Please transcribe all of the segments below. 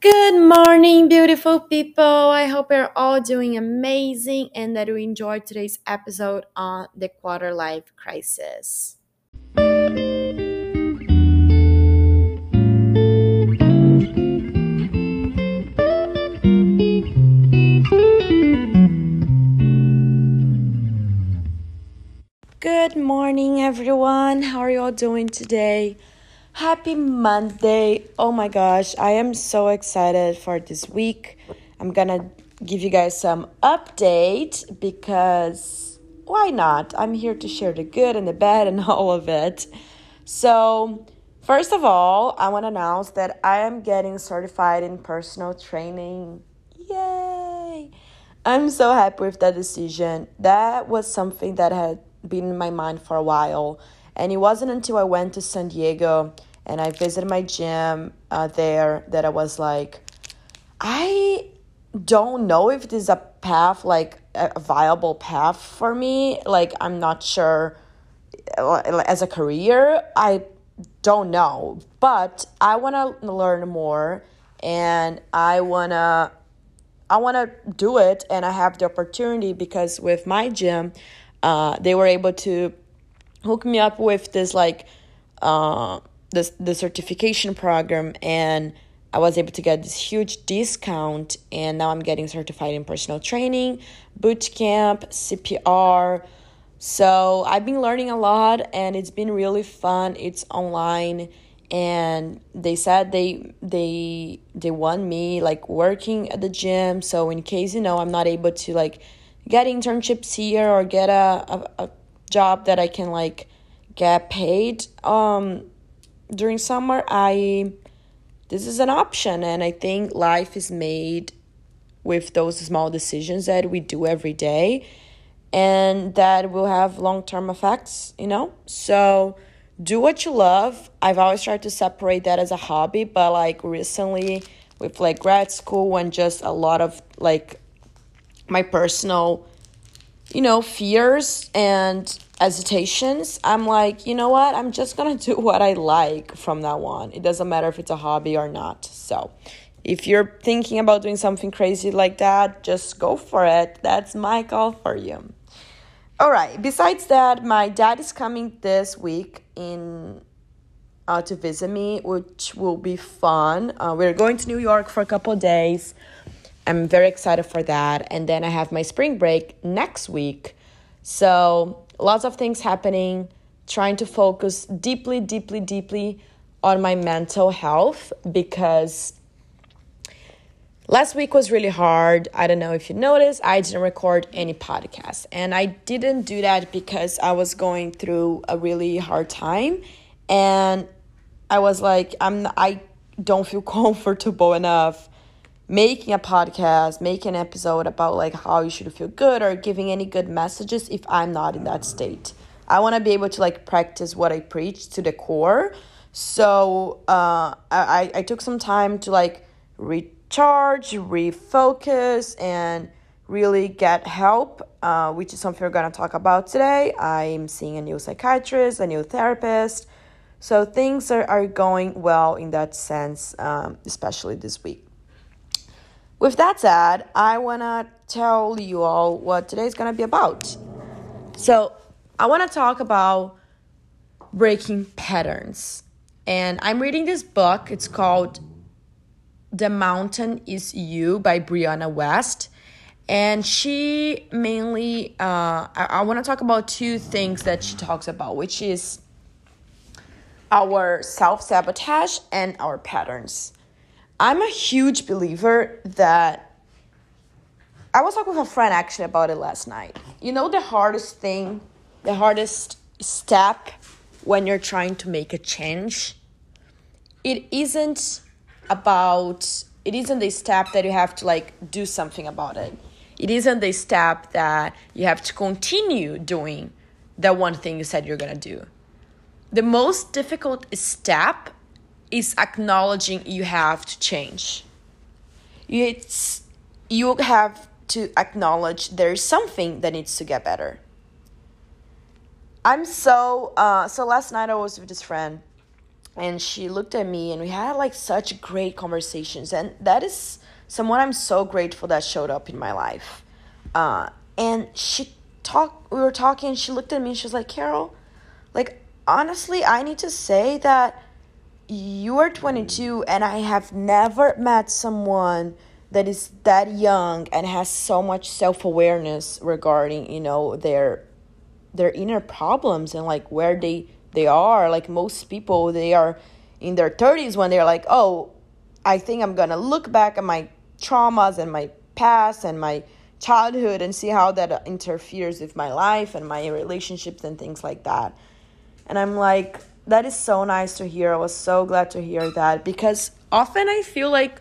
Good morning, beautiful people. I hope you're all doing amazing and that you enjoyed today's episode on the quarter life crisis. Good morning, everyone. How are you all doing today? Happy Monday. Oh my gosh, I am so excited for this week. I'm gonna give you guys some update because why not? I'm here to share the good and the bad and all of it. So, first of all, I want to announce that I am getting certified in personal training. Yay! I'm so happy with that decision. That was something that had been in my mind for a while. And it wasn't until I went to San Diego and I visited my gym uh, there that I was like, I don't know if this is a path, like a viable path for me. Like, I'm not sure uh, as a career. I don't know, but I want to learn more and I want to I want to do it and I have the opportunity because with my gym uh, they were able to hook me up with this like uh, the, the certification program and I was able to get this huge discount and now I'm getting certified in personal training, boot camp, CPR. So I've been learning a lot and it's been really fun. It's online and they said they they they want me like working at the gym. So in case you know I'm not able to like get internships here or get a, a, a job that I can like get paid um during summer i this is an option and i think life is made with those small decisions that we do every day and that will have long-term effects you know? So do what you love. I've always tried to separate that as a hobby but like recently with like grad school and just a lot of like my personal you know fears and hesitations, I'm like, you know what? I'm just gonna do what I like from that one. It doesn't matter if it's a hobby or not. So, if you're thinking about doing something crazy like that, just go for it. That's my call for you. All right. Besides that, my dad is coming this week in uh, to visit me, which will be fun. Uh, we're going to New York for a couple days. I'm very excited for that. And then I have my spring break next week. So lots of things happening, trying to focus deeply, deeply, deeply on my mental health because last week was really hard. I don't know if you noticed, I didn't record any podcast. And I didn't do that because I was going through a really hard time and I was like I'm I don't feel comfortable enough making a podcast, making an episode about like how you should feel good or giving any good messages if I'm not in that state. I want to be able to like practice what I preach to the core. So uh, I, I took some time to like recharge, refocus, and really get help, uh, which is something we're going to talk about today. I'm seeing a new psychiatrist, a new therapist. So things are, are going well in that sense, um, especially this week. With that said, I want to tell you all what today's to be about. So, I want to talk about breaking patterns. And I'm reading this book. It's called The Mountain Is You by Brianna Wiest. And she mainly, uh, I, I want to talk about two things that she talks about, which is our self sabotage and our patterns. I'm a huge believer that I was talking with a friend actually about it last night. You know, the hardest thing, the hardest step when you're trying to make a change, it isn't about, it isn't the step that you have to like do something about it. It isn't the step that you have to continue doing the one thing you said you're gonna do. The most difficult step is acknowledging you have to change. It's you have to acknowledge there is something that needs to get better. I'm so uh, so last night I was with this friend and she looked at me and we had like such great conversations and that is someone i'm so grateful that showed up in my life uh, and she talked we were talking and she looked at me and she was like carol like honestly i need to say that you are 22 and i have never met someone that is that young and has so much self-awareness regarding you know their their inner problems and like where they they are. Like most people they are in their 30s when they're like oh i think i'm gonna look back at my traumas and my past and my childhood and see how that interferes with my life and my relationships and things like that. And i'm like that is so nice to hear i was so glad to hear that because often i feel like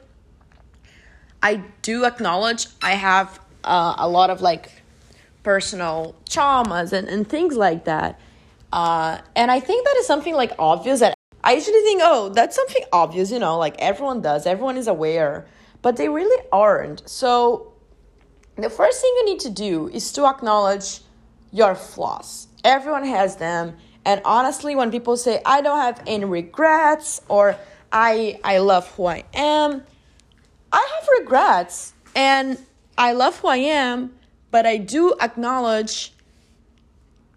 i do acknowledge i have uh, a lot of like personal traumas and, and things like that uh, and I think that is something like obvious that I usually think, oh, that's something obvious, you know, like everyone does, everyone is aware, but they really aren't. So the first thing you need to do is to acknowledge your flaws. Everyone has them. And honestly, when people say, I don't have any regrets or I I love who I am, I have regrets and I love who I am, but I do acknowledge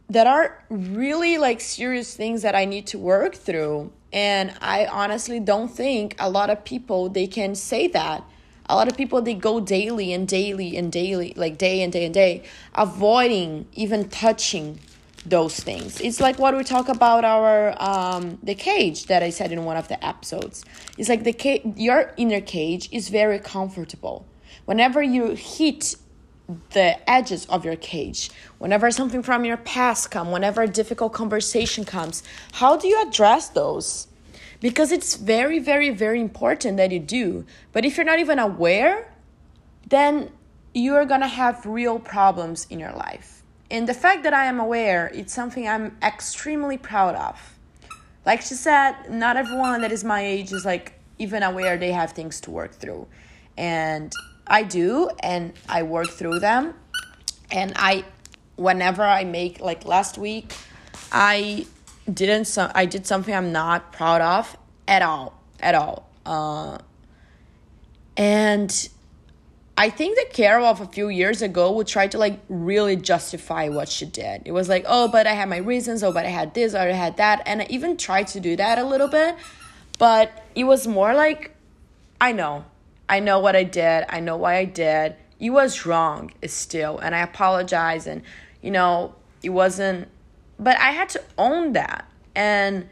that are really like serious things that I need to work through. And I honestly don't think a lot of people they can say that. A lot of people they go daily and daily and daily, like day and day and day, avoiding even touching those things. It's like what we talk about our um the cage that I said in one of the episodes. It's like the cage your inner cage is very comfortable. Whenever you hit the edges of your cage whenever something from your past come whenever a difficult conversation comes how do you address those because it's very very very important that you do but if you're not even aware then you're gonna have real problems in your life and the fact that i am aware it's something i'm extremely proud of like she said not everyone that is my age is like even aware they have things to work through and I do, and I work through them. And I, whenever I make like last week, I didn't. So I did something I'm not proud of at all, at all. Uh, and I think that Carol of a few years ago would try to like really justify what she did. It was like, oh, but I had my reasons, oh, but I had this, or I had that. And I even tried to do that a little bit, but it was more like, I know, I know what I did. I know why I did. It was wrong still. And I apologize. And, you know, it wasn't, but I had to own that. And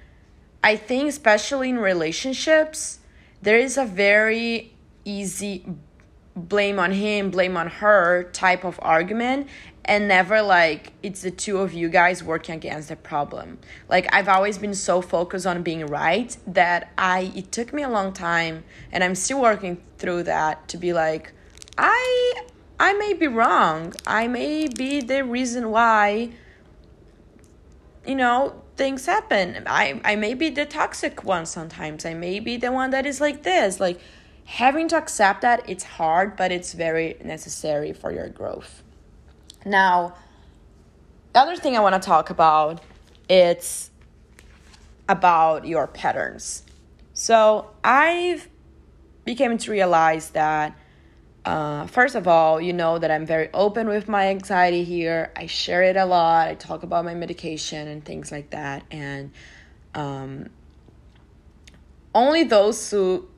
I think, especially in relationships, there is a very easy blame on him, blame on her type of argument and never like it's the two of you guys working against the problem. Like I've always been so focused on being right that I it took me a long time and I'm still working through that to be like I I may be wrong. I may be the reason why you know things happen. I I may be the toxic one sometimes. I may be the one that is like this. Like having to accept that it's hard, but it's very necessary for your growth. Now, the other thing I want to talk about it's about your patterns. So I've became to realize that uh, first of all, you know that I'm very open with my anxiety here. I share it a lot. I talk about my medication and things like that. And um, only those who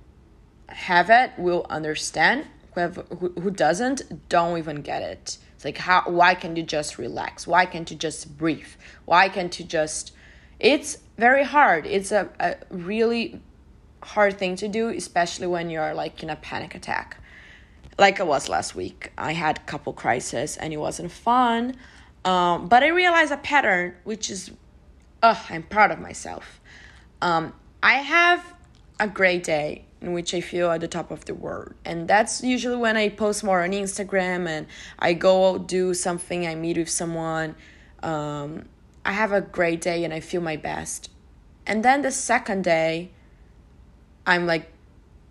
have it will understand. Whoever, who, who doesn't, don't even get it. It's like how why can't you just relax? Why can't you just breathe? Why can't you just it's very hard. It's a, a really hard thing to do, especially when you're like in a panic attack. Like I was last week. I had couple crises and it wasn't fun. Um, but I realized a pattern which is oh, I'm proud of myself. Um, I have a great day in which I feel at the top of the world. And that's usually when I post more on Instagram and I go out do something, I meet with someone. Um, I have a great day and I feel my best. And then the second day, I'm like,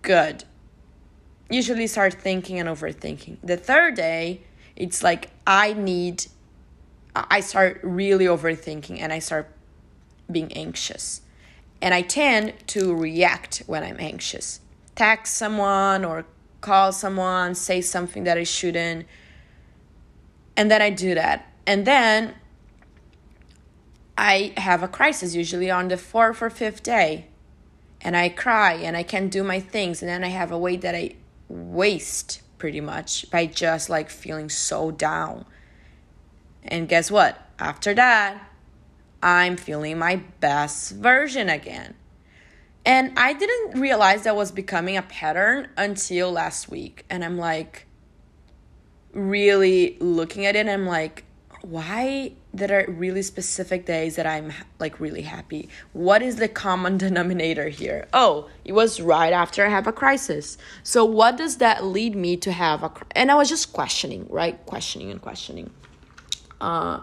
good. Usually start thinking and overthinking. The third day, it's like I need, I start really overthinking and I start being anxious. And I tend to react when I'm anxious. Text someone or call someone, say something that I shouldn't. And then I do that. And then I have a crisis usually on the fourth or fifth day. And I cry and I can't do my things. And then I have a way that I waste pretty much by just like feeling so down. And guess what? After that, I'm feeling my best version again. And I didn't realize that was becoming a pattern until last week. And I'm like, really looking at it, and I'm like, why there are really specific days that I'm like really happy? What is the common denominator here? Oh, it was right after I have a crisis. So what does that lead me to have a and I was just questioning, right? Questioning and questioning. Uh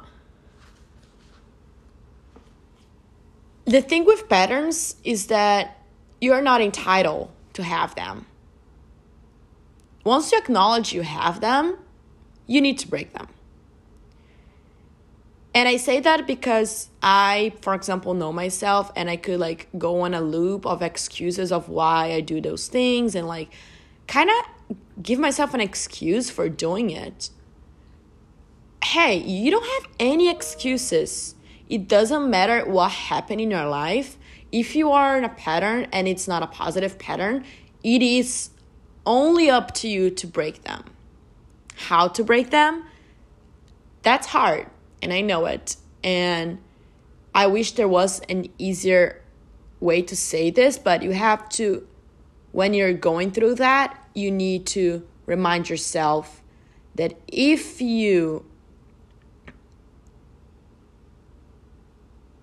the thing with patterns is that you're not entitled to have them. Once you acknowledge you have them, you need to break them and I say that because I, for example, know myself and I could like go on a loop of excuses of why I do those things and like kind of give myself an excuse for doing it. Hey, you don't have any excuses. It doesn't matter what happened in your life. If you are in a pattern and it's not a positive pattern, it is only up to you to break them. How to break them? That's hard and I know it. And I wish there was an easier way to say this, but you have to, when you're going through that, you need to remind yourself that if you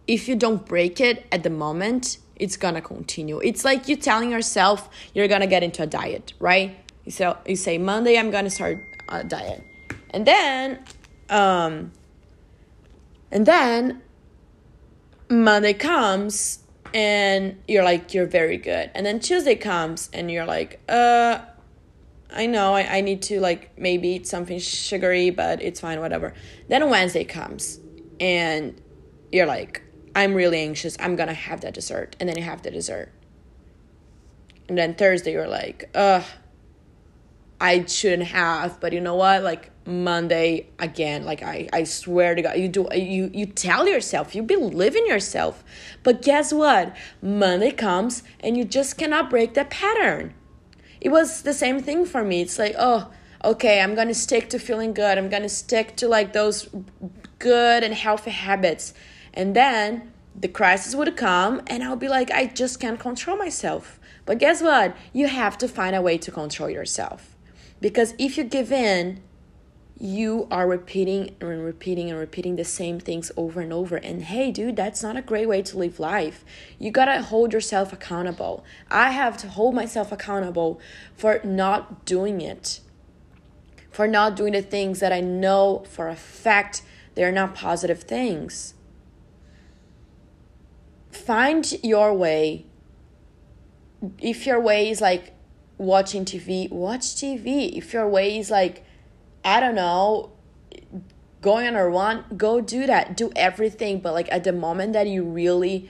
if you don't break it at the moment it's gonna continue it's like you telling yourself you're gonna get into a diet right you say, you say monday i'm gonna start a diet and then um and then Monday comes and you're like, you're very good. And then Tuesday comes and you're like, uh, I know I, I need to like maybe eat something sugary, but it's fine, whatever. Then Wednesday comes and you're like, I'm really anxious. I'm gonna have that dessert. And then you have the dessert. And then Thursday you're like, ugh, I shouldn't have, but you know what? Like Monday again, like I, I swear to God, you do you you tell yourself, you believe in yourself. But guess what? Monday comes and you just cannot break that pattern. It was the same thing for me. It's like, oh, okay, I'm gonna stick to feeling good. I'm gonna stick to like those good and healthy habits. And then the crisis would come and I'll be like, I just can't control myself. But guess what? You have to find a way to control yourself because if you give in, you are repeating and repeating and repeating the same things over and over. And hey, dude, that's not a great way to live life. You gotta hold yourself accountable. I have to hold myself accountable for not doing it, for not doing the things that I know for a fact they're not positive things. Find your way. If your way is like watching TV, watch TV. If your way is like, I don't know, going on a run, go do that. Do everything. But like at the moment that you really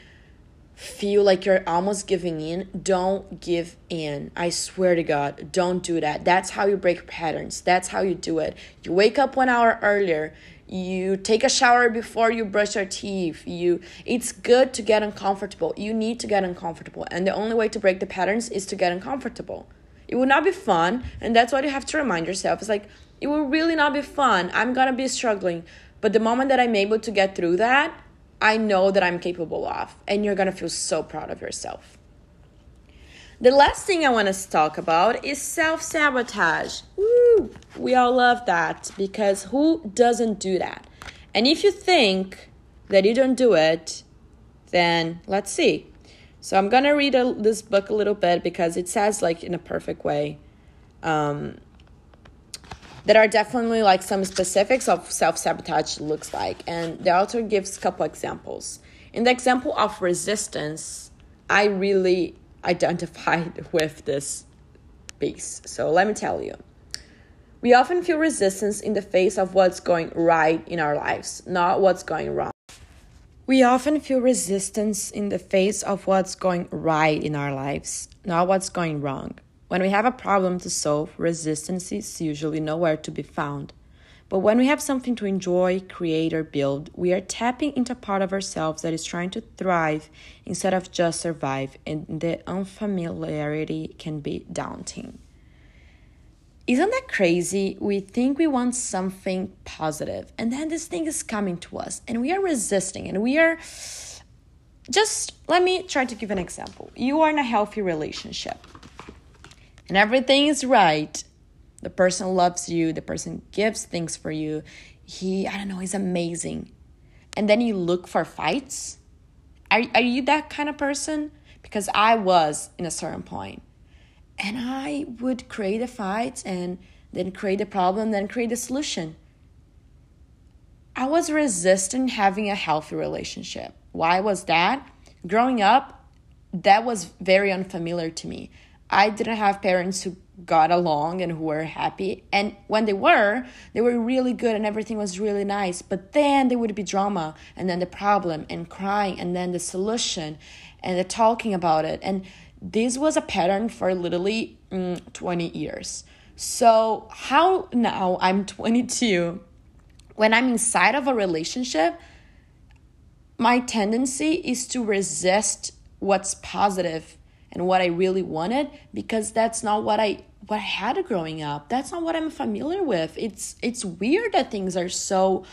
feel like you're almost giving in, don't give in. I swear to God, don't do that. That's how you break patterns. That's how you do it. You wake up one hour earlier you take a shower before you brush your teeth. You it's good to get uncomfortable. You need to get uncomfortable. And the only way to break the patterns is to get uncomfortable. It will not be fun and that's what you have to remind yourself. It's like it will really not be fun. I'm gonna be struggling. But the moment that i'm able to get through that i know that i'm capable of. And you're gonna feel so proud of yourself the last thing I want to talk about is self sabotage. We all love that because who doesn't do that? And if you think that you don't do it, then let's see. So I'm gonna read a, this book a little bit because it says like in a perfect way. Um, are definitely like some specifics of self sabotage looks like, and the author gives a couple examples. In the example of resistance, I really identified with this piece. So let me tell you. We often feel resistance in the face of what's going right in our lives, not what's going wrong. We often feel resistance in the face of what's going right in our lives, not what's going wrong. When we have a problem to solve, resistance is usually nowhere to be found. But when we have something to enjoy, create, or build, we are tapping into a part of ourselves that is trying to thrive instead of just survive, and the unfamiliarity can be daunting. Isn't that crazy? We think we want something positive, and then this thing is coming to us, and we are resisting, and we are just let me try to give an example. You are in a healthy relationship, and everything is right. The person loves you, the person gives things for you. He, I don't know, he's amazing. And then you look for fights. Are, are you that kind of person? Because I was in a certain point and I would create a fight and then create a problem, then create a solution. I was resistant having a healthy relationship. Why was that? Growing up, that was very unfamiliar to me. I didn't have parents who got along and who were happy. And when they were, they were really good and everything was really nice. But then there would be drama and then the problem and crying and then the solution and the talking about it. And this was a pattern for literally mm, 20 years. So, how now I'm 22, when I'm inside of a relationship, my tendency is to resist what's positive and what I really wanted because that's not what I what I had growing up. That's not what I'm familiar with. It's it's weird that things are so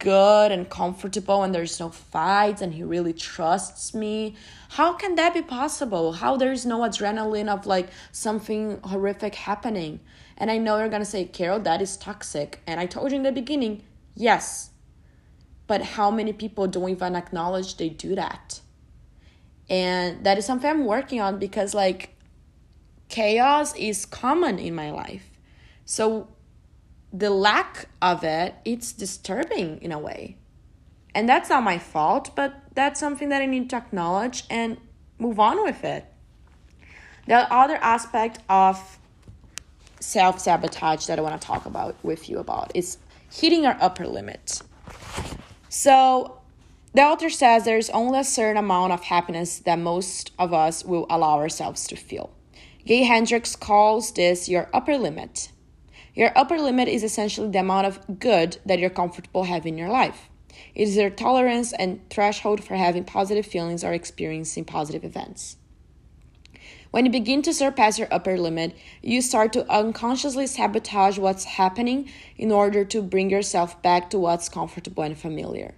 good and comfortable and there's no fights and he really trusts me. How can that be possible? How there's no adrenaline of like something horrific happening? And i know you're gonna say carol that is toxic. And i told you in the beginning yes. But how many people don't even acknowledge they do that and that is something i'm working on because like chaos is common in my life. So the lack of it it's disturbing in a way. And that's not my fault but that's something that i need to acknowledge and move on with it. The other aspect of self-sabotage that i want to talk about with you about is hitting our upper limit. So the author says there's only a certain amount of happiness that most of us will allow ourselves to feel gay hendricks calls this your upper limit your upper limit is essentially the amount of good that you're comfortable having in your life. It is your tolerance and threshold for having positive feelings or experiencing positive events. When you begin to surpass your upper limit, you start to unconsciously sabotage what's happening in order to bring yourself back to what's comfortable and familiar.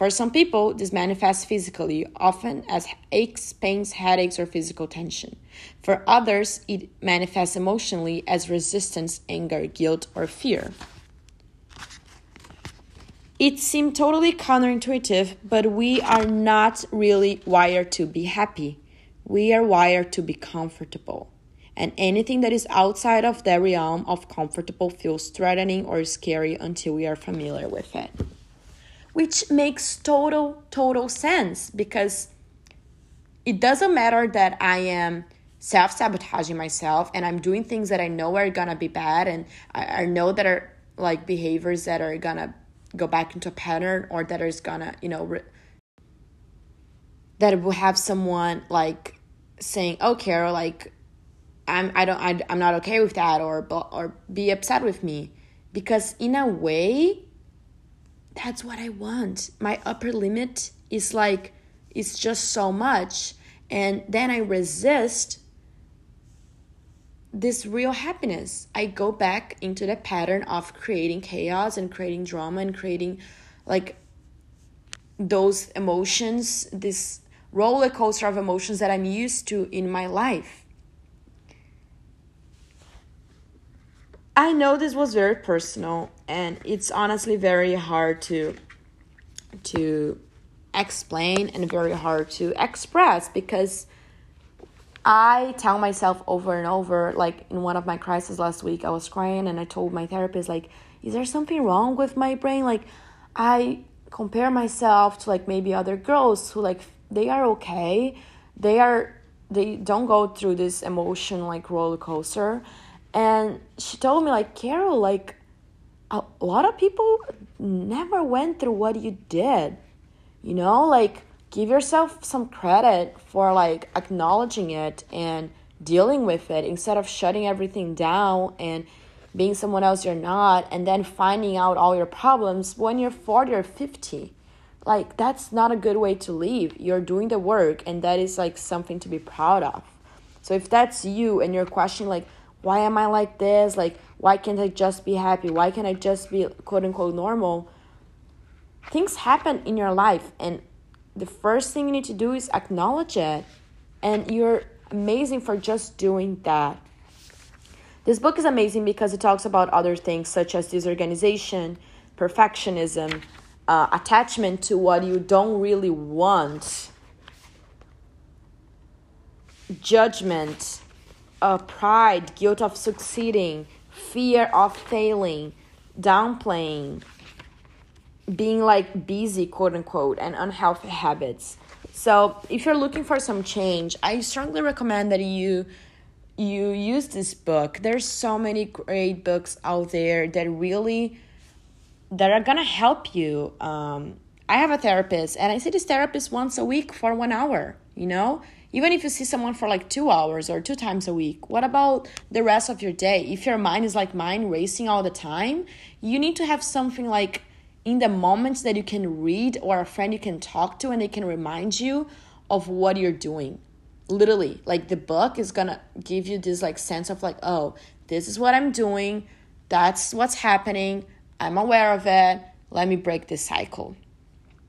For some people, this manifests physically, often as aches, pains, headaches, or physical tension. For others, it manifests emotionally as resistance, anger, guilt, or fear. It seems totally counterintuitive, but we are not really wired to be happy. We are wired to be comfortable. And anything that is outside of the realm of comfortable feels threatening or scary until we are familiar with it which makes total, total sense because it doesn't matter that I am self sabotaging myself and I'm doing things that I know are gonna be bad and I, I know that are like behaviors that are gonna go back into a pattern or that is gonna, you know, re- that will have someone like saying, "Oh, Carol, like I'm I don't I, I'm not okay with that," or or be upset with me, because in a way, that's what I want. My upper limit is like, it's just so much. And then I resist this real happiness. I go back into the pattern of creating chaos and creating drama and creating like those emotions, this roller coaster of emotions that I'm used to in my life. I know this was very personal and it's honestly very hard to to explain and very hard to express because I tell myself over and over like in one of my crises last week I was crying and I told my therapist like is there something wrong with my brain? Like I compare myself to like maybe other girls who like they are okay. They are they don't go through this emotion like roller coaster and she told me like carol like a lot of people never went through what you did You know, like give yourself some credit for like acknowledging it and dealing with it instead of shutting everything down and being someone else you're not and then finding out all your problems when you're 40 or 50 like that's not a good way to live. You're doing the work and that is like something to be proud of. So if that's you and you're questioning like why am i like this? Like why can't i just be happy? Why can't i just be quote unquote normal? Things happen in your life and the first thing you need to do is acknowledge it. And you're amazing for just doing that. This book is amazing because it talks about other things such as disorganization perfectionism uh, attachment to what you don't really want, judgment, uh, pride, guilt of succeeding, fear of failing, downplaying, being like busy, quote unquote, and unhealthy habits. So, if you're looking for some change, I strongly recommend that you you use this book. There's so many great books out there that really that are gonna help you. Um, I have a therapist, and I see this therapist once a week for one hour. You know, even if you see someone for like two hours or two times a week, what about the rest of your day? If your mind is like mine, racing all the time, you need to have something like in the moments that you can read or a friend you can talk to, and they can remind you of what you're doing. Literally, like the book is gonna give you this like sense of like, oh, this is what I'm doing. That's what's happening I'm aware of it. Let me break this cycle.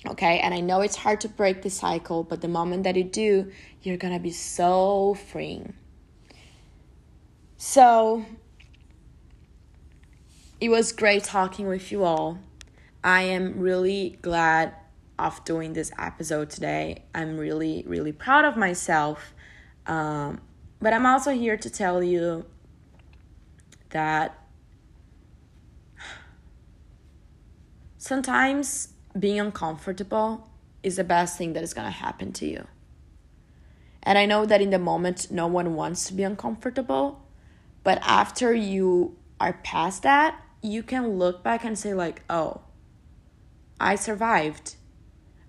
Okay, and I know it's hard to break the cycle, but the moment that you do, you're gonna be so free. So, it was great talking with you all. I am really glad of doing this episode today. I'm really, really proud of myself. Um, but I'm also here to tell you that Sometimes being uncomfortable is the best thing that is going to happen to you. And I know that in the moment, no one wants to be uncomfortable. But after you are past that, you can look back and say, like, oh, I survived.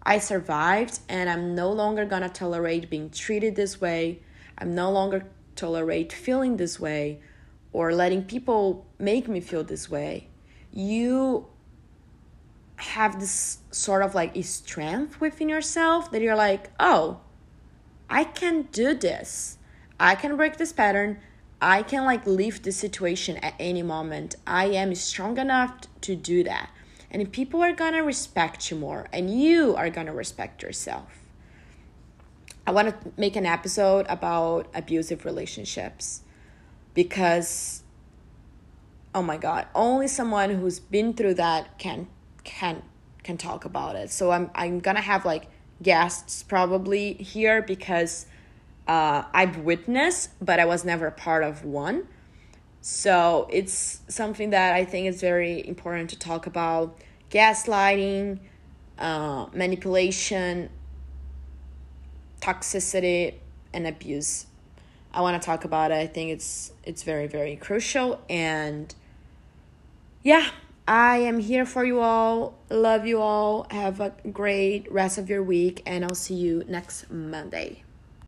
I survived, and I'm no longer gonna tolerate being treated this way. I'm no longer tolerate feeling this way or letting people make me feel this way. You have this sort of like strength within yourself that you're like, oh, I can do this. I can break this pattern. I can like leave this situation at any moment. I am strong enough to do that. And people are gonna respect you more, and you are gonna respect yourself. I want to make an episode about abusive relationships because, oh my God, only someone who's been through that can can can talk about it. So I'm I'm gonna have like guests probably here because uh, I've witnessed, but I was never part of one. So it's something that I think is very important to talk about: gaslighting, uh, manipulation, toxicity, and abuse. I want to talk about it. I think it's it's very very crucial and yeah, I am here for you all. Love you all. Have a great rest of your week, and I'll see you next Monday.